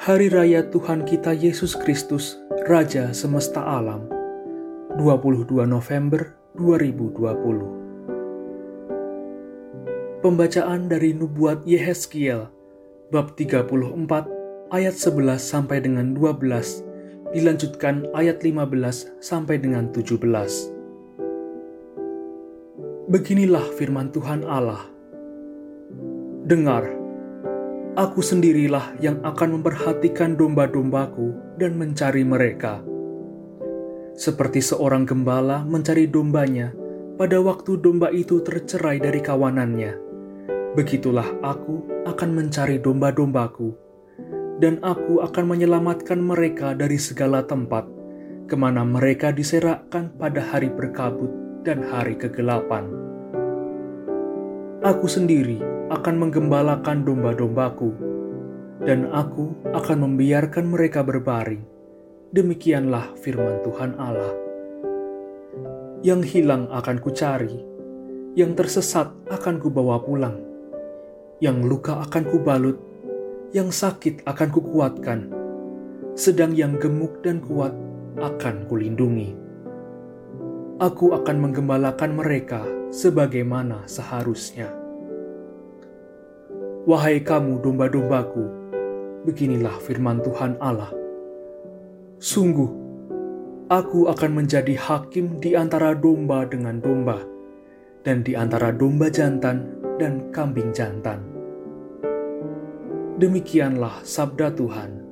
Hari Raya Tuhan kita Yesus Kristus, Raja Semesta Alam, 22 November 2020. Pembacaan dari Nubuat Yehezkiel, bab 34, ayat 11 sampai dengan 12, dilanjutkan ayat 15 sampai dengan 17. Beginilah firman Tuhan Allah. Dengar, aku sendirilah yang akan memperhatikan domba-dombaku dan mencari mereka. Seperti seorang gembala mencari dombanya pada waktu domba itu tercerai dari kawanannya, begitulah aku akan mencari domba-dombaku, dan aku akan menyelamatkan mereka dari segala tempat, ke mana mereka diserakkan pada hari berkabut dan hari kegelapan. Aku sendiri akan menggembalakan domba-dombaku, dan aku akan membiarkan mereka berbaring. Demikianlah firman Tuhan Allah. Yang hilang akan kucari, yang tersesat akan kubawa pulang, yang luka akan kubalut, yang sakit akan kukuatkan, sedang yang gemuk dan kuat akan kulindungi aku akan menggembalakan mereka sebagaimana seharusnya. Wahai kamu domba-dombaku, beginilah firman Tuhan Allah. Sungguh, aku akan menjadi hakim di antara domba dengan domba, dan di antara domba jantan dan kambing jantan. Demikianlah sabda Tuhan.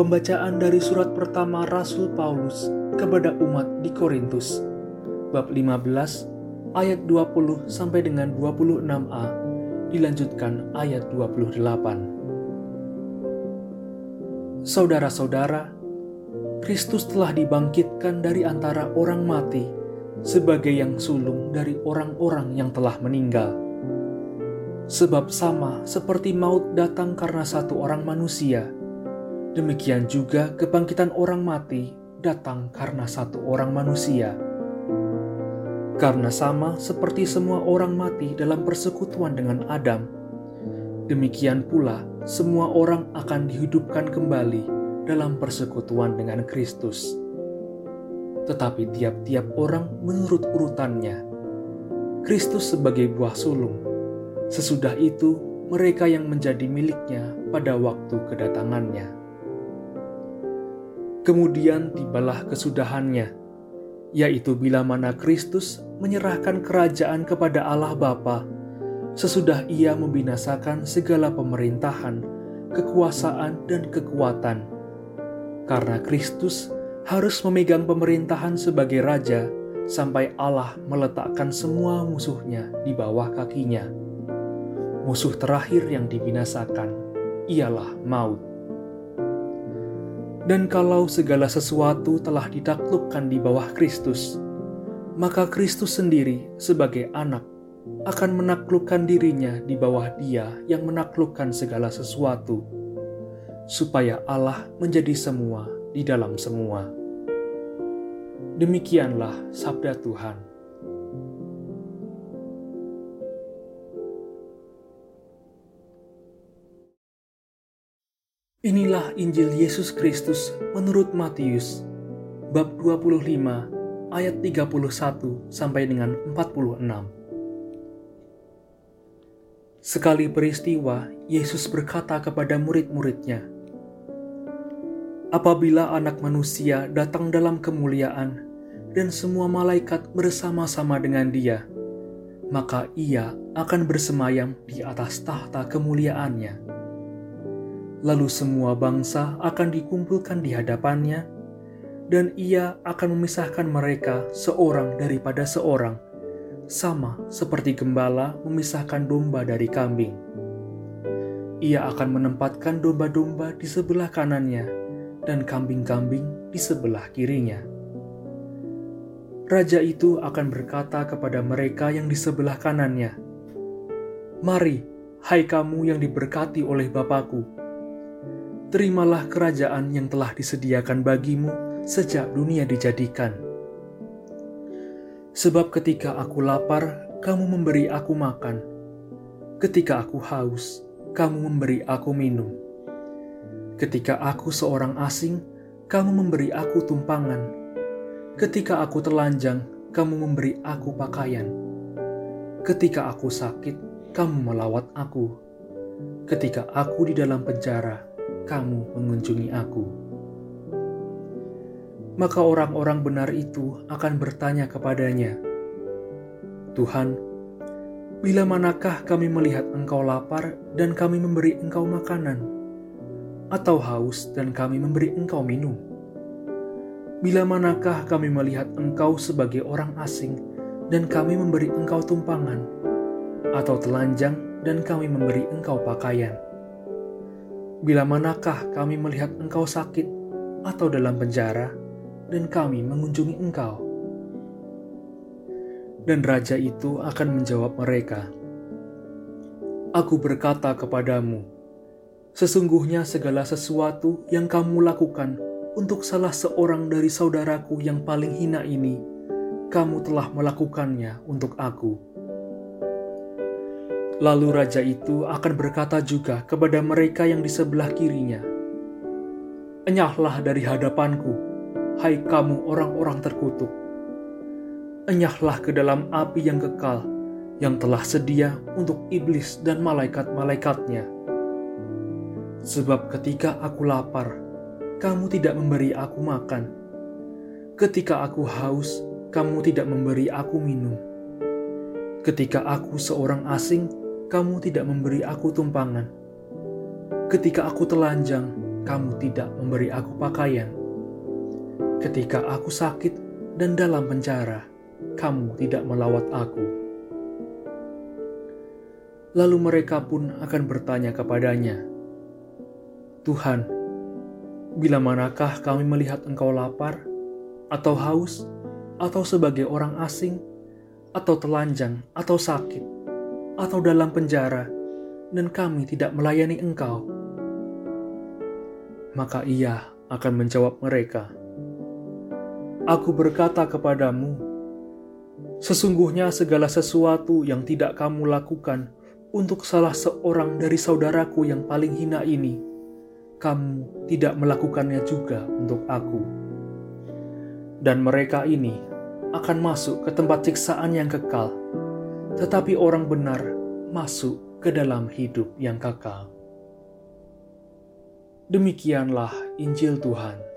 Pembacaan dari surat pertama Rasul Paulus kepada umat di Korintus bab 15 ayat 20 sampai dengan 26a dilanjutkan ayat 28. Saudara-saudara, Kristus telah dibangkitkan dari antara orang mati sebagai yang sulung dari orang-orang yang telah meninggal. Sebab sama seperti maut datang karena satu orang manusia, Demikian juga kebangkitan orang mati datang karena satu orang manusia. Karena sama seperti semua orang mati dalam persekutuan dengan Adam, demikian pula semua orang akan dihidupkan kembali dalam persekutuan dengan Kristus. Tetapi tiap-tiap orang menurut urutannya. Kristus sebagai buah sulung. Sesudah itu, mereka yang menjadi miliknya pada waktu kedatangannya. Kemudian tibalah kesudahannya, yaitu bila mana Kristus menyerahkan kerajaan kepada Allah Bapa, sesudah ia membinasakan segala pemerintahan, kekuasaan, dan kekuatan. Karena Kristus harus memegang pemerintahan sebagai Raja sampai Allah meletakkan semua musuhnya di bawah kakinya. Musuh terakhir yang dibinasakan ialah maut. Dan kalau segala sesuatu telah ditaklukkan di bawah Kristus, maka Kristus sendiri sebagai anak akan menaklukkan dirinya di bawah Dia yang menaklukkan segala sesuatu, supaya Allah menjadi semua di dalam semua. Demikianlah sabda Tuhan. Inilah Injil Yesus Kristus menurut Matius bab 25 ayat 31 sampai dengan 46. Sekali peristiwa, Yesus berkata kepada murid-muridnya, Apabila anak manusia datang dalam kemuliaan dan semua malaikat bersama-sama dengan dia, maka ia akan bersemayam di atas tahta kemuliaannya Lalu semua bangsa akan dikumpulkan di hadapannya, dan ia akan memisahkan mereka seorang daripada seorang, sama seperti gembala memisahkan domba dari kambing. Ia akan menempatkan domba-domba di sebelah kanannya dan kambing-kambing di sebelah kirinya. Raja itu akan berkata kepada mereka yang di sebelah kanannya, "Mari, hai kamu yang diberkati oleh Bapakku, terimalah kerajaan yang telah disediakan bagimu sejak dunia dijadikan. Sebab ketika aku lapar, kamu memberi aku makan. Ketika aku haus, kamu memberi aku minum. Ketika aku seorang asing, kamu memberi aku tumpangan. Ketika aku telanjang, kamu memberi aku pakaian. Ketika aku sakit, kamu melawat aku. Ketika aku di dalam penjara, kamu mengunjungi aku. Maka orang-orang benar itu akan bertanya kepadanya, "Tuhan, bila manakah kami melihat Engkau lapar dan kami memberi Engkau makanan, atau haus dan kami memberi Engkau minum? Bila manakah kami melihat Engkau sebagai orang asing dan kami memberi Engkau tumpangan, atau telanjang dan kami memberi Engkau pakaian?" Bila manakah kami melihat engkau sakit atau dalam penjara, dan kami mengunjungi engkau? Dan raja itu akan menjawab mereka, Aku berkata kepadamu, sesungguhnya segala sesuatu yang kamu lakukan untuk salah seorang dari saudaraku yang paling hina ini, kamu telah melakukannya untuk aku.' Lalu raja itu akan berkata juga kepada mereka yang di sebelah kirinya, Enyahlah dari hadapanku, hai kamu orang-orang terkutuk. Enyahlah ke dalam api yang kekal, yang telah sedia untuk iblis dan malaikat-malaikatnya. Sebab ketika aku lapar, kamu tidak memberi aku makan. Ketika aku haus, kamu tidak memberi aku minum. Ketika aku seorang asing, kamu tidak memberi aku tumpangan. Ketika aku telanjang, kamu tidak memberi aku pakaian. Ketika aku sakit dan dalam penjara, kamu tidak melawat aku. Lalu mereka pun akan bertanya kepadanya, Tuhan, bila manakah kami melihat engkau lapar, atau haus, atau sebagai orang asing, atau telanjang, atau sakit, atau dalam penjara, dan kami tidak melayani engkau. Maka ia akan menjawab mereka, Aku berkata kepadamu, sesungguhnya segala sesuatu yang tidak kamu lakukan untuk salah seorang dari saudaraku yang paling hina ini, kamu tidak melakukannya juga untuk aku. Dan mereka ini akan masuk ke tempat siksaan yang kekal, tetapi orang benar masuk ke dalam hidup yang kekal. Demikianlah Injil Tuhan.